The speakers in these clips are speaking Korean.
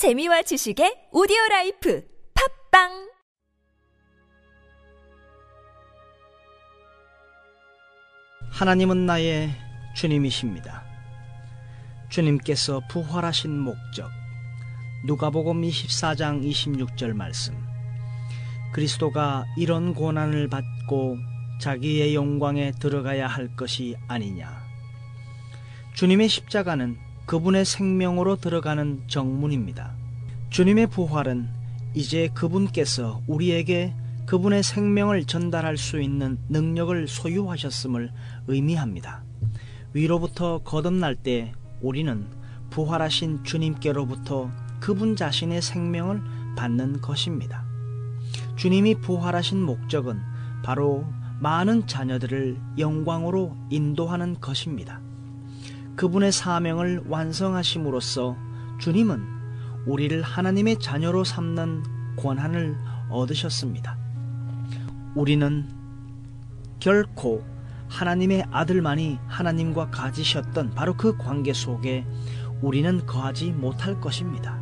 재미와 지식의 오디오 라이프 팟빵! 하나님은 나의 주님이십니다. 주님께서 부활하신 목적 누가복음 24장 26절 말씀. 그리스도가 이런 고난을 받고 자기의 영광에 들어가야 할 것이 아니냐. 주님의 십자가는 그분의 생명으로 들어가는 정문입니다. 주님의 부활은 이제 그분께서 우리에게 그분의 생명을 전달할 수 있는 능력을 소유하셨음을 의미합니다. 위로부터 거듭날 때 우리는 부활하신 주님께로부터 그분 자신의 생명을 받는 것입니다. 주님이 부활하신 목적은 바로 많은 자녀들을 영광으로 인도하는 것입니다. 그분의 사명을 완성하심으로써 주님은 우리를 하나님의 자녀로 삼는 권한을 얻으셨습니다. 우리는 결코 하나님의 아들만이 하나님과 가지셨던 바로 그 관계 속에 우리는 거하지 못할 것입니다.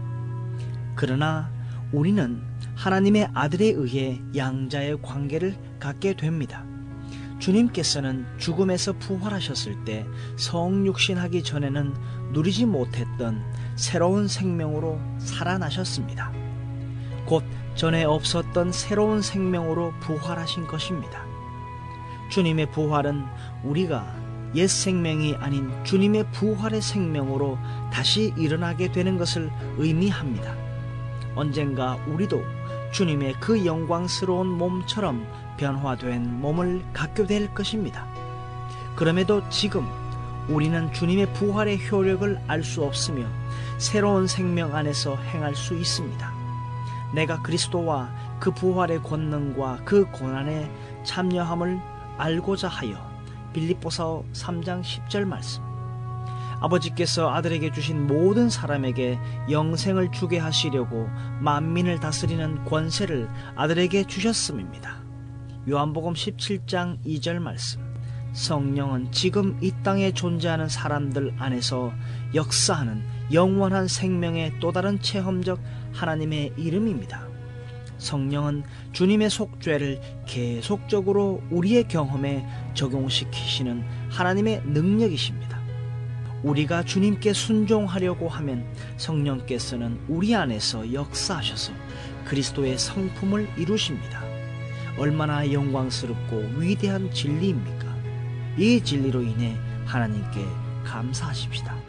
그러나 우리는 하나님의 아들에 의해 양자의 관계를 갖게 됩니다. 주님께서는 죽음에서 부활하셨을 때 성육신하기 전에는 누리지 못했던 새로운 생명으로 살아나셨습니다. 곧 전에 없었던 새로운 생명으로 부활하신 것입니다. 주님의 부활은 우리가 옛 생명이 아닌 주님의 부활의 생명으로 다시 일어나게 되는 것을 의미합니다. 언젠가 우리도 주님의 그 영광스러운 몸처럼 변화된 몸을 갖게 될 것입니다. 그럼에도 지금 우리는 주님의 부활의 효력을 알 수 없으며 새로운 생명 안에서 행할 수 있습니다. 내가 그리스도와 그 부활의 권능과 그 고난에 참여함을 알고자 하여 빌립보서 3장 10절 말씀 아버지께서 아들에게 주신 모든 사람에게 영생을 주게 하시려고 만민을 다스리는 권세를 아들에게 주셨음입니다. 요한복음 17장 2절 말씀. 성령은 지금 이 땅에 존재하는 사람들 안에서 역사하는 영원한 생명의 또 다른 체험적 하나님의 이름입니다. 성령은 주님의 속죄를 계속적으로 우리의 경험에 적용시키시는 하나님의 능력이십니다. 우리가 주님께 순종하려고 하면 성령께서는 우리 안에서 역사하셔서 그리스도의 성품을 이루십니다. 얼마나 영광스럽고 위대한 진리입니까? 이 진리로 인해 하나님께 감사하십시다.